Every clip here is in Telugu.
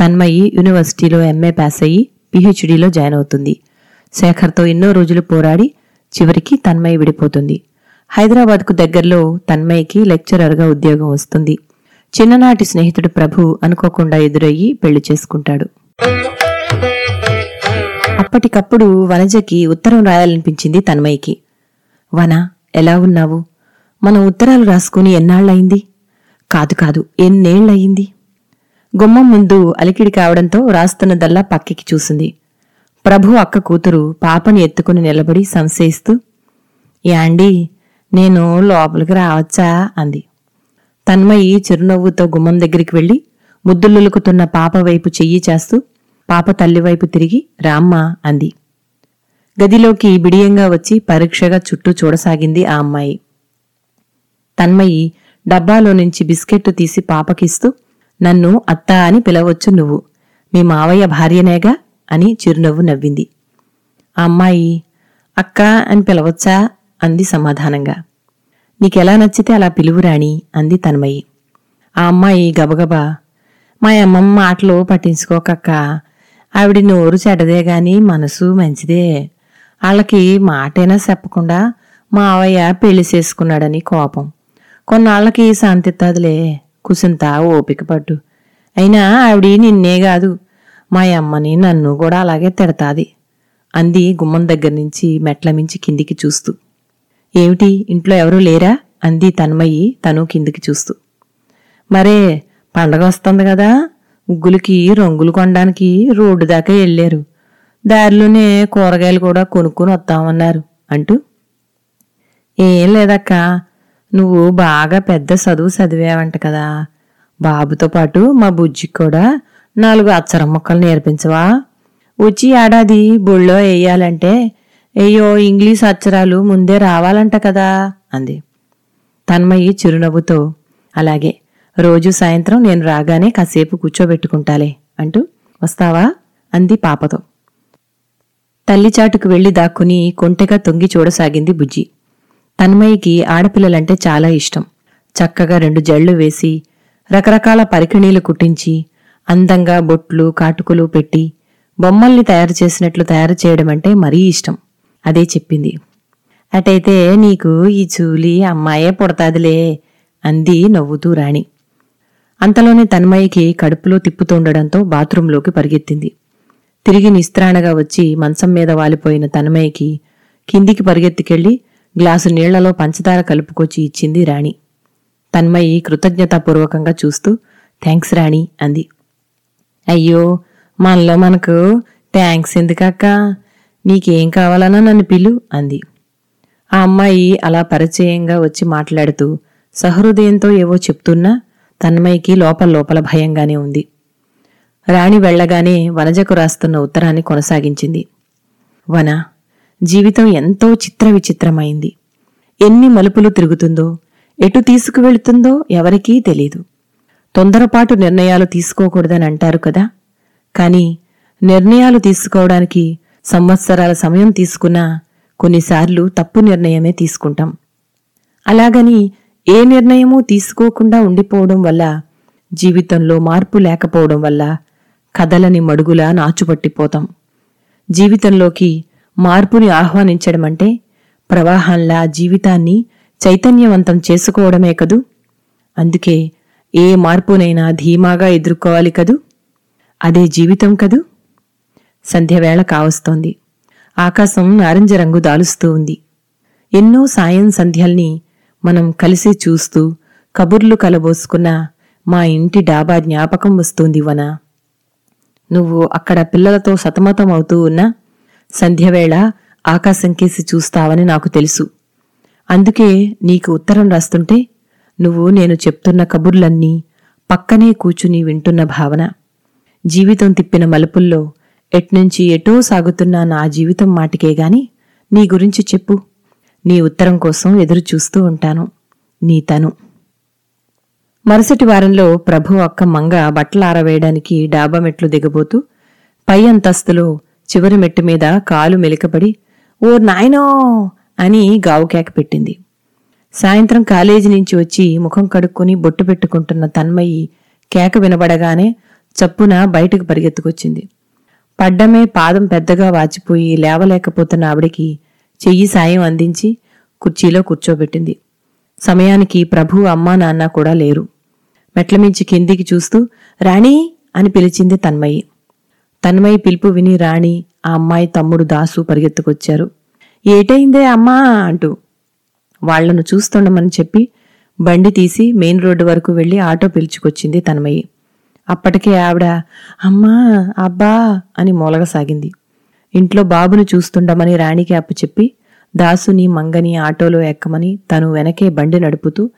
తన్మయి యూనివర్సిటీలో ఎంఏ పాస్ అయ్యి పిహెచ్డీలో జాయిన్ అవుతుంది. శేఖర్తో ఎన్నో రోజులు పోరాడి చివరికి తన్మయి విడిపోతుంది. హైదరాబాద్కు దగ్గరలో తన్మయికి లెక్చరర్గా ఉద్యోగం వస్తుంది. చిన్ననాటి స్నేహితుడు ప్రభు అనుకోకుండా ఎదురయ్యి పెళ్ళి చేసుకుంటాడు. అప్పటికప్పుడు వనజకి ఉత్తరం రాయాలనిపించింది తన్మయికి. వన ఎలా ఉన్నావు? మనం ఉత్తరాలు రాసుకుని ఎన్నాళ్ళయింది? కాదు కాదు ఎన్నేళ్ళయింది గుమ్మం ముందు అలికిడి కావడంతో రాస్తున్నదల్లా పక్కికి చూసింది. ప్రభు అక్క కూతురు పాపని ఎత్తుకుని నిలబడి సంశయిస్తూ యాండి నేను లోపలికి రావచ్చా? అంది. తన్మయి చిరునవ్వుతో గుమ్మం దగ్గరికి వెళ్ళి ముద్దులులుకుతున్న పాప వైపు చెయ్యి చేస్తూ పాప తల్లివైపు తిరిగి రామ్మా అంది. గదిలోకి బిడియంగా వచ్చి పరీక్షగా చుట్టూ చూడసాగింది ఆ అమ్మాయి. తన్మయి డబ్బాలో నుంచి బిస్కెట్టు తీసి పాపకిస్తూ నన్ను అత్త అని పిలవచ్చు నువ్వు. మీ మావయ్య భార్యనేగా అని చిరునవ్వు నవ్వింది. ఆ అమ్మాయి అక్క అని పిలవచ్చా? అంది సమాధానంగా. నీకెలా నచ్చితే అలా పిలువురాణి అంది తన్మయి. ఆ అమ్మాయి గబగబా మా అమ్మమ్మ మాటలు పట్టించుకోకక్క. ఆవిడ నోరు చెడ్డదే గాని మనసు మంచిదే. వాళ్ళకి మాటైనా చెప్పకుండా మావయ్య పెళ్ళి చేసుకున్నాడని కోపం. కొన్నాళ్ళకి శాంతిత్తదిలే కుసింత ఓపిక పట్టు. అయినా ఆవిడ నిన్నే కాదు మా అమ్మని నన్ను కూడా అలాగే తిడతాది అంది గుమ్మం దగ్గర నుంచి మెట్ల మించి కిందికి చూస్తూ. ఏమిటి ఇంట్లో ఎవరూ లేరా? అంది తన్మయి తను కిందికి చూస్తూ. మరే పండగ వస్తుంది కదా ముగ్గులకి రంగులు కొనడానికి రోడ్డు దాకా వెళ్ళారు. దారిలోనే కూరగాయలు కూడా కొనుక్కుని వస్తామన్నారు అంటూ. ఏం లేదక్కా నువ్వు బాగా పెద్ద చదువు చదివావంట కదా. బాబుతో పాటు మా బుజ్జికి కూడా నాలుగు అచ్చరం మొక్కలు నేర్పించవా. వచ్చి ఏడాది బొళ్ళో వేయాలంటే అయ్యో ఇంగ్లీష్ అక్షరాలు ముందే రావాలంట కదా అంది. తన్మయ్యి చిరునవ్వుతో అలాగే రోజు సాయంత్రం నేను రాగానే కాసేపు కూర్చోబెట్టుకుంటాలే అంటూ వస్తావా అంది పాపతో. తల్లిచాటుకు వెళ్ళి దాక్కుని కొంటెగా తొంగి చూడసాగింది బుజ్జి. తన్మయికి ఆడపిల్లలంటే చాలా ఇష్టం. చక్కగా రెండు జళ్ళు వేసి రకరకాల పరికిణీలు కుట్టించి అందంగా బొట్లు కాటుకులు పెట్టి బొమ్మల్ని తయారు చేసినట్లు తయారు చేయడం అంటే మరీ ఇష్టం. అదే చెప్పింది. అటైతే నీకు ఈ చూలి అమ్మాయే పుడతాదిలే అంది నవ్వుతూ రాణి. అంతలోనే తన్మయ్యకి కడుపులో తిప్పుతుండడంతో బాత్రూంలోకి పరిగెత్తింది. తిరిగి నిస్త్రాణగా వచ్చి మంచం మీద వాలిపోయిన తన్మయ్యకి కిందికి పరిగెత్తికెళ్ళి గ్లాసు నీళ్ళలో పంచదార కలుపుకొచ్చి ఇచ్చింది రాణి. తన్మయి కృతజ్ఞతాపూర్వకంగా చూస్తూ థ్యాంక్స్ రాణి అంది. అయ్యో మనలో మనకు థ్యాంక్స్ ఎందుకక్క? నీకేం కావాలన్నా నన్ను పిలు అంది. ఆ అమ్మాయి అలా పరిచయంగా వచ్చి మాట్లాడుతూ సహృదయంతో ఏవో చెప్తున్నా తన్మయికి లోపల లోపల భయంగానే ఉంది. రాణి వెళ్ళగానే వనజకు రాస్తున్న ఉత్తరాన్ని కొనసాగించింది. వన? జీవితం ఎంతో చిత్ర విచిత్రమైంది ఎన్ని మలుపులు తిరుగుతుందో ఎటు తీసుకువెళుతుందో ఎవరికీ తెలీదు. తొందరపాటు నిర్ణయాలు తీసుకోకూడదని అంటారు కదా. కాని నిర్ణయాలు తీసుకోవడానికి సంవత్సరాల సమయం తీసుకున్నా కొన్నిసార్లు తప్పు నిర్ణయమే తీసుకుంటాం. అలాగని ఏ నిర్ణయమూ తీసుకోకుండా ఉండిపోవడం వల్ల జీవితంలో మార్పు లేకపోవడం వల్ల కదలని మడుగులా నాచుపట్టిపోతాం. జీవితంలోకి మార్పుని ఆహ్వానించడం అంటే ప్రవాహంలా జీవితాన్ని చైతన్యవంతం చేసుకోవడమే కదూ? అందుకే ఏ మార్పునైనా ధీమాగా ఎదుర్కోవాలి కదూ? అదే జీవితం కదూ? సంధ్యవేళ కావస్తోంది. ఆకాశం నారింజ రంగు దాలుస్తూ ఉంది. ఎన్నో సాయం సంధ్యల్ని మనం కలిసి చూస్తూ కబుర్లు కలబోసుకున్న మా ఇంటి డాబా జ్ఞాపకం వస్తుంది వనా. నువ్వు అక్కడ పిల్లలతో సతమతం అవుతూ ఉన్నా సంధ్యవేళ ఆకాశం కేసి చూస్తావని నాకు తెలుసు. అందుకే నీకు ఉత్తరం రాస్తుంటే నువ్వు నేను చెప్తున్న కబుర్లన్నీ పక్కనే కూచుని వింటున్న భావన. జీవితం తిప్పిన మలుపుల్లో ఎట్నుంచి ఎటో సాగుతున్న నా జీవితం మాటికే గాని నీ గురించి చెప్పు. నీ ఉత్తరం కోసం ఎదురు చూస్తూ ఉంటాను. నీ తను. మరుసటి వారంలో ప్రభు అక్క మంగ బట్టలు ఆరవేయడానికి డాబా మెట్లు దిగబోతూ పై అంతస్తులో చివరి మెట్టు మీద కాలు మెలికపడి ఓ నాయనో! అని గావుకేక పెట్టింది. సాయంత్రం కాలేజీ నుంచి వచ్చి ముఖం కడుక్కుని బొట్టు పెట్టుకుంటున్న తన్మయి కేక వినబడగానే చప్పున బయటకు పరిగెత్తుకొచ్చింది. పడ్డమే పాదం పెద్దగా వాచిపోయి లేవలేకపోతున్న ఆవిడికి చెయ్యి సాయం అందించి కుర్చీలో కూర్చోబెట్టింది. సమయానికి ప్రభు అమ్మా నాన్న కూడా లేరు. మెట్లమించి కిందికి చూస్తూ రాణి! అని పిలిచింది తన్మయి. తన్మయి పిలుపు విని రాణి ఆ అమ్మాయి తమ్ముడు దాసు పరిగెత్తుకొచ్చారు. ఏటైందే అమ్మా అంటూ వాళ్ళను చూస్తుండమని చెప్పి బండి తీసి మెయిన్ రోడ్డు వరకు వెళ్ళి ఆటో పిలుచుకొచ్చింది తన్మయి. అప్పటికే ఆవిడ అమ్మా అబ్బా అని మూలగసాగింది. ఇంట్లో బాబును చూస్తుండమని రాణికి అప్పు చెప్పి దాసుని మంగని ఆటోలో ఎక్కమని తను వెనకే బండి నడుపుతూ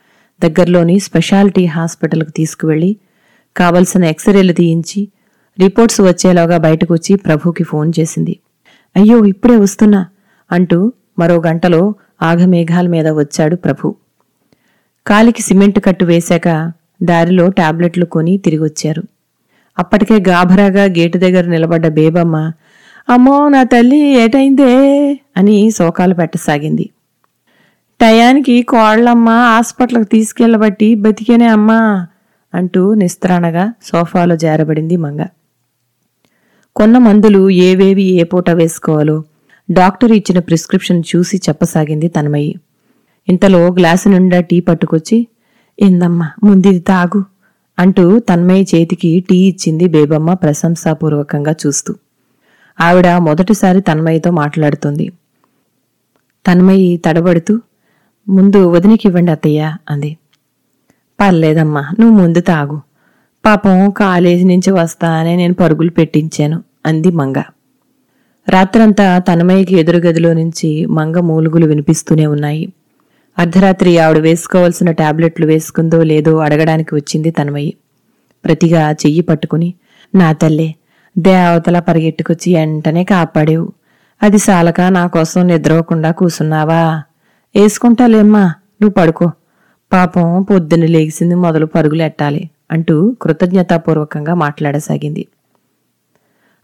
దగ్గరలోని స్పెషాలిటీ హాస్పిటల్కు తీసుకువెళ్ళి కావలసిన ఎక్స్రేలు తీయించి రిపోర్ట్స్ వచ్చేలోగా బయటకొచ్చి ప్రభుకి ఫోన్ చేసింది. అయ్యో ఇప్పుడే వస్తున్నా అంటూ మరో గంటలో ఆఘమేఘాల మీద వచ్చాడు ప్రభు. కాలికి సిమెంట్ కట్టు వేశాక దారిలో టాబ్లెట్లు కొని తిరిగొచ్చారు. అప్పటికే గాభరాగా గేటు దగ్గర నిలబడ్డ బేబమ్మ అమ్మో నా తల్లి ఏటైందే? అని శోకాలు పెట్టసాగింది. టయానికి కోళ్ళమ్మ హాస్పిటల్కి తీసుకెళ్ళబట్టి బతికేనే అమ్మా అంటూ నిస్త్రాణగా సోఫాలో జారబడింది మంగ. కొన్న మందులు ఏవేవి ఏ పూట వేసుకోవాలో? డాక్టర్ ఇచ్చిన ప్రిస్క్రిప్షన్ చూసి చెప్పసాగింది తన్మయి. ఇంతలో గ్లాసు నిండా టీ పట్టుకొచ్చి ఇందమ్మా ముందిది తాగు అంటూ తన్మయ్య చేతికి టీ ఇచ్చింది బేబమ్మ ప్రశంసాపూర్వకంగా చూస్తూ. ఆవిడ మొదటిసారి తన్మయ్యతో మాట్లాడుతుంది. తన్మయి తడబడుతూ ముందు వదినికివ్వండి అత్తయ్య అంది. పర్లేదమ్మా నువ్వు ముందు తాగు. పాపం కాలేజీ నుంచి వస్తానే నేను పరుగులు పెట్టించాను. అంది మంగ. రాత్రంతా తనమయ్యకి ఎదురుగదిలో నుంచి మంగ మూలుగులు వినిపిస్తూనే ఉన్నాయి. అర్ధరాత్రి ఆవిడ వేసుకోవాల్సిన టాబ్లెట్లు వేసుకుందో లేదో అడగడానికి వచ్చింది తనమయ్యి ప్రతిగా చెయ్యి పట్టుకుని నా తల్లే దేవతల పరిగెట్టుకొచ్చి వెంటనే కాపాడేవు. అది సాలక నా కోసం నిద్రవకుండా కూసున్నావా? వేసుకుంటాలేమ్మా నువ్వు పడుకో. పాపం పొద్దున్న లేగిసింది మొదలు పరుగులెట్టాలి అంటూ కృతజ్ఞతాపూర్వకంగా మాట్లాడసాగింది.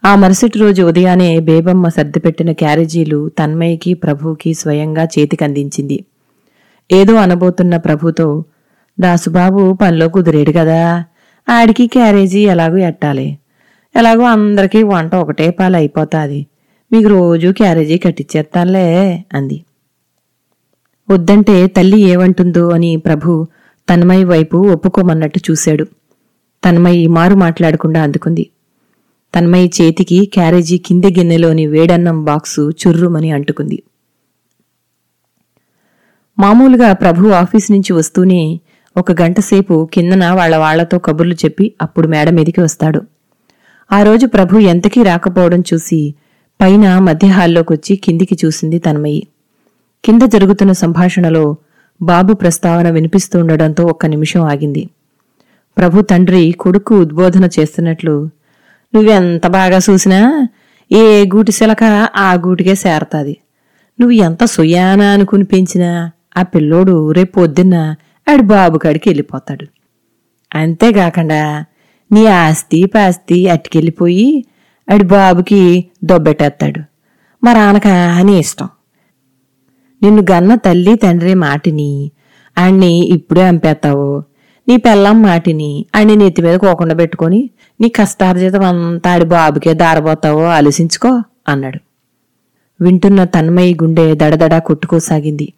ఆ మరుసటి రోజు ఉదయానే బేబమ్మ సర్దిపెట్టిన క్యారేజీలు తన్మయ్యకి ప్రభుకి స్వయంగా చేతికందించింది. ఏదో అనబోతున్న ప్రభుతో దాసుబాబు పనిలో కుదిరేడు కదా ఆడికి క్యారేజీ ఎలాగూ ఎట్టాలి. ఎలాగో అందరికీ వంట ఒకటే పాలు అయిపోతాది. మీకు రోజూ క్యారేజీ కట్టించేస్తానులే అంది. వద్దంటే తల్లి ఏమంటుందో అని ప్రభు తన్మయ్య వైపు ఒప్పుకోమన్నట్టు చూశాడు. తన్మయ్య మారు మాట్లాడకుండా అందుకుంది. తన్మయి చేతికి క్యారేజీ కింది గిన్నెలోని వేడన్నం బాక్సు చుర్రుమని అంటుకుంది. మామూలుగా ప్రభు ఆఫీస్ నుంచి వస్తూనే ఒక గంటసేపు కిందన వాళ్ళ వాళ్ళతో కబుర్లు చెప్పి అప్పుడు మేడ మీదికి వస్తాడు. ఆ రోజు ప్రభు ఎంతకీ రాకపోవడం చూసి పైన మధ్య హాల్లోకొచ్చి కిందికి చూసింది తన్మయి. కింద జరుగుతున్న సంభాషణలో బాబు ప్రస్తావన వినిపిస్తుండడంతో ఒక్క నిమిషం ఆగింది. ప్రభు తండ్రి కొడుకు ఉద్బోధన చేస్తున్నట్లు నువ్వెంత బాగా చూసినా ఏ గూటి శిలక ఆ గూటికే సేరతాది నువ్వు ఎంత సుయానా అనుకుని పెంచినా ఆ పిల్లోడు రేపు పొద్దున్న ఆడి బాబు కాడికి వెళ్ళిపోతాడు. అంతేకాకుండా నీ ఆస్తి పాస్తి అట్టుకెళ్ళిపోయి ఆడి బాబుకి దొబ్బెట్టేస్తాడు. మరానక అని ఇష్టం. నిన్ను గన్న తల్లి తండ్రి మాటిని ఆణ్ణి ఇప్పుడే అంపేస్తావు నీ పెళ్ళం మాటిని అని నెత్తి మీద కోకుండా పెట్టుకొని నీ కష్టార్జితం అంతా ఆడి బాబుకే దారబోతావో ఆలోచించుకో అన్నాడు. వింటున్న తన్మయి గుండె దడదడా కొట్టుకోసాగింది.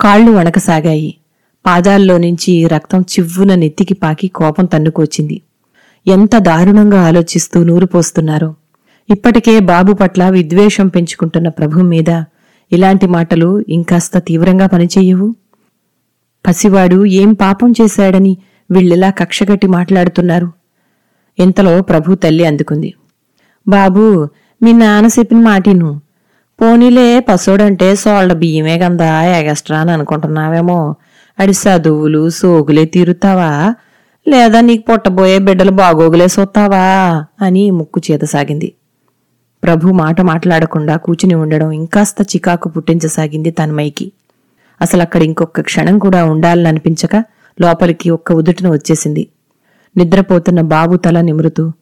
కాళ్ళు వణకసాగాయి. పాదాల్లో నుంచి రక్తం చివ్వున నెత్తికి పాకి కోపం తన్నుకొచ్చింది. ఎంత దారుణంగా ఆలోచిస్తూ నూరు పోస్తున్నారో. ఇప్పటికే బాబు పట్ల విద్వేషం పెంచుకుంటున్న ప్రభు మీద ఇలాంటి మాటలు ఇంకాస్త తీవ్రంగా పనిచేయవు? పసివాడు ఏం పాపం చేశాడని వీళ్ళిలా కక్షగట్టి మాట్లాడుతున్నారు? ఇంతలో ప్రభు తల్లి అందుకుంది. బాబూ మీ నాన్న చెప్పిన మాటిను. పోనీలే పసోడంటే సోళ్ళ బియ్యమే గందా ఎగస్ట్రా అని అనుకుంటున్నావేమో. అడి చదువులు సోగులే తీరుతావా? లేదా నీకు పుట్టబోయే బిడ్డలు బాగోగులే సొత్తావా? అని ముక్కు చేతసాగింది ప్రభు మాట మాట్లాడకుండా కూచుని ఉండడం ఇంకాస్త చికాకు పుట్టించసాగింది తన్మయ్యకి. అసలు అక్కడ ఇంకొక క్షణం కూడా ఉండాలనిపించక లోపలికి ఒక్క ఉదుటిన వచ్చేసింది. నిద్రపోతున్న బాబు తల నిమురుతూ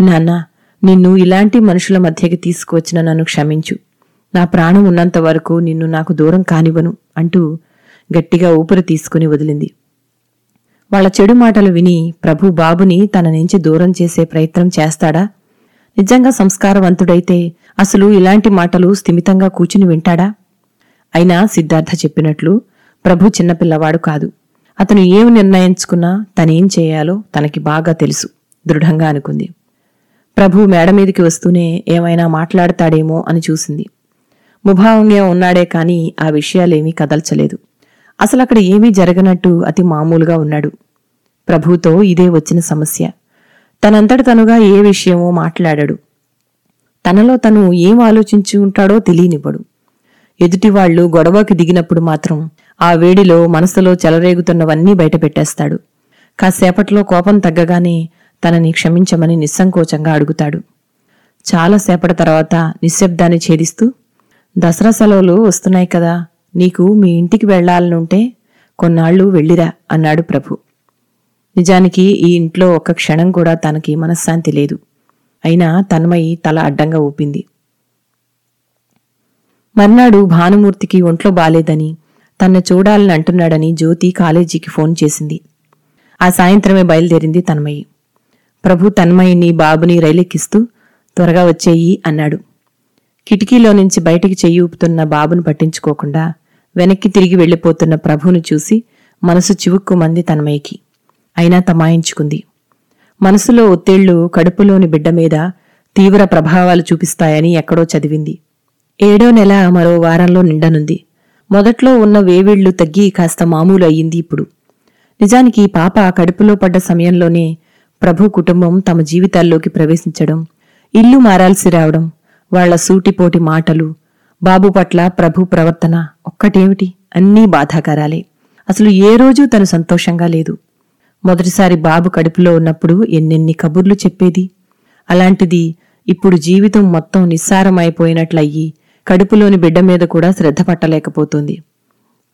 నాన్న నిన్ను ఇలాంటి మనుషుల మధ్యకి తీసుకువచ్చిన నన్ను క్షమించు. నా ప్రాణం ఉన్నంత వరకు నిన్ను నాకు దూరం కానివ్వను అంటూ గట్టిగా ఊపిరి తీసుకుని వదిలింది. వాళ్ళ చెడు మాటలు విని ప్రభు బాబుని తన నుంచి దూరం చేసే ప్రయత్నం చేస్తాడా? నిజంగా సంస్కారవంతుడైతే అసలు ఇలాంటి మాటలు స్థిమితంగా కూచుని వింటాడా? అయినా సిద్ధార్థ చెప్పినట్లు ప్రభు చిన్నపిల్లవాడు కాదు. అతను ఏమి నిర్ణయించుకున్నా తనేం చేయాలో తనకి బాగా తెలుసు దృఢంగా అనుకుంది. ప్రభు మేడ మీదికి వస్తూనే ఏమైనా మాట్లాడతాడేమో అని చూసింది. ముభావంగా ఉన్నాడే కాని ఆ విషయాలేమీ కదల్చలేదు. అసలు అక్కడ ఏమీ జరగనట్టు అతి మామూలుగా ఉన్నాడు. ప్రభుతో ఇదే వచ్చిన సమస్య. తనంతట తనుగా ఏ విషయమో మాట్లాడాడు. తనలో తను ఏం ఆలోచించి ఉంటాడో తెలియనివ్వడు. ఎదుటివాళ్ళు గొడవకి దిగినప్పుడు మాత్రం ఆ వేడిలో మనసులో చెలరేగుతున్నవన్నీ బయటపెట్టేస్తాడు. కాసేపట్లో కోపం తగ్గగానే తనని క్షమించమని నిస్సంకోచంగా అడుగుతాడు. చాలాసేపటి తర్వాత నిశ్శబ్దాన్ని ఛేదిస్తూ దసరా సెలవులు వస్తున్నాయి కదా నీకు మీ ఇంటికి వెళ్ళాలనుంటే కొన్నాళ్ళు వెళ్ళిరా అన్నాడు ప్రభు. నిజానికి ఈ ఇంట్లో ఒక్క క్షణం కూడా తనకి మనశ్శాంతి లేదు. అయినా తన్మయి తల అడ్డంగా ఊపింది. మర్నాడు భానుమూర్తికి ఒంట్లో బాలేదని తన్ను చూడాలని అంటున్నాడని జ్యోతి కాలేజీకి ఫోన్ చేసింది. ఆ సాయంత్రమే బయలుదేరింది తన్మయి. ప్రభు తన్మయిని బాబుని రైలెక్కిస్తూ త్వరగా వచ్చేయి అన్నాడు. కిటికీలో నుంచి బయటికి చెయ్యి ఊపుతున్న బాబును పట్టించుకోకుండా వెనక్కి తిరిగి వెళ్ళిపోతున్న ప్రభును చూసి మనసు చివుక్కుమంది తన్మయ్యకి అయినా తమాయించుకుంది. మనసులో ఒత్తిళ్ళు కడుపులోని బిడ్డ మీద తీవ్ర ప్రభావాలు చూపిస్తాయని ఎక్కడో చదివింది. ఏడో నెల మరో వారంలో నిండనుంది. మొదట్లో ఉన్న వేవిళ్ళు తగ్గి కాస్త మామూలు అయ్యింది ఇప్పుడు. నిజానికి పాప కడుపులో పడ్డ సమయంలోనే ప్రభు కుటుంబం తమ జీవితాల్లోకి ప్రవేశించడం ఇల్లు మారాల్సి రావడం వాళ్ళ సూటిపోటి మాటలు బాబు పట్ల ప్రభు ప్రవర్తన ఒక్కటేమిటి? అన్నీ బాధాకరాలే. అసలు ఏ రోజూ తను సంతోషంగా లేదు. మొదటిసారి బాబు కడుపులో ఉన్నప్పుడు ఎన్నెన్ని కబుర్లు చెప్పేది? అలాంటిది ఇప్పుడు జీవితం మొత్తం నిస్సారమైపోయినట్లయ్యి కడుపులోని బిడ్డ మీద కూడా శ్రద్ధ పట్టలేకపోతుంది.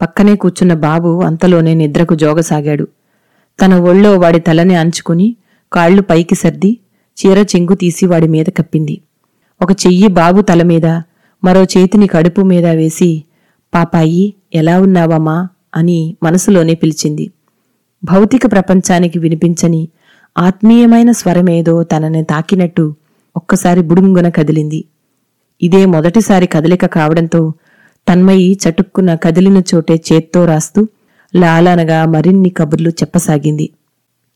పక్కనే కూర్చున్న బాబు అంతలోనే నిద్రకు జోగసాగాడు. తన ఒళ్ళో వాడి తలని అంచుకుని కాళ్ళు పైకి సర్ది చీర చెంగు తీసి వాడి మీద కప్పింది. ఒక చెయ్యి బాబు తల మీద మరో చేతిని కడుపు మీద వేసి పాపాయి ఎలా ఉన్నావమ్మా అని మనసులోనే పిలిచింది. భౌతిక ప్రపంచానికి వినిపించని ఆత్మీయమైన స్వరమేదో తనని తాకినట్టు ఒక్కసారి బుడుంగున కదిలింది. ఇదే మొదటిసారి కదలిక కావడంతో తన్మయి చటుక్కున కదిలిన చోటే చేత్తో రాస్తూ లాలనగా మరిన్ని కబుర్లు చెప్పసాగింది.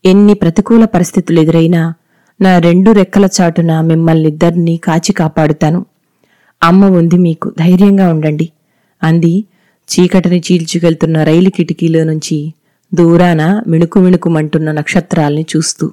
ఎన్ని ప్రతికూల పరిస్థితులు ఎదురైనా నా రెండు రెక్కల చాటున మిమ్మల్నిద్దరినీ కాచి కాపాడుతాను. అమ్మ ఉంది మీకు ధైర్యంగా ఉండండి అంది. చీకటిని చీల్చుకెళ్తున్న రైలు కిటికీలో నుంచి దూరాన మిణుకు మిణుకుమంటున్న నక్షత్రాల్ని చూస్తూ.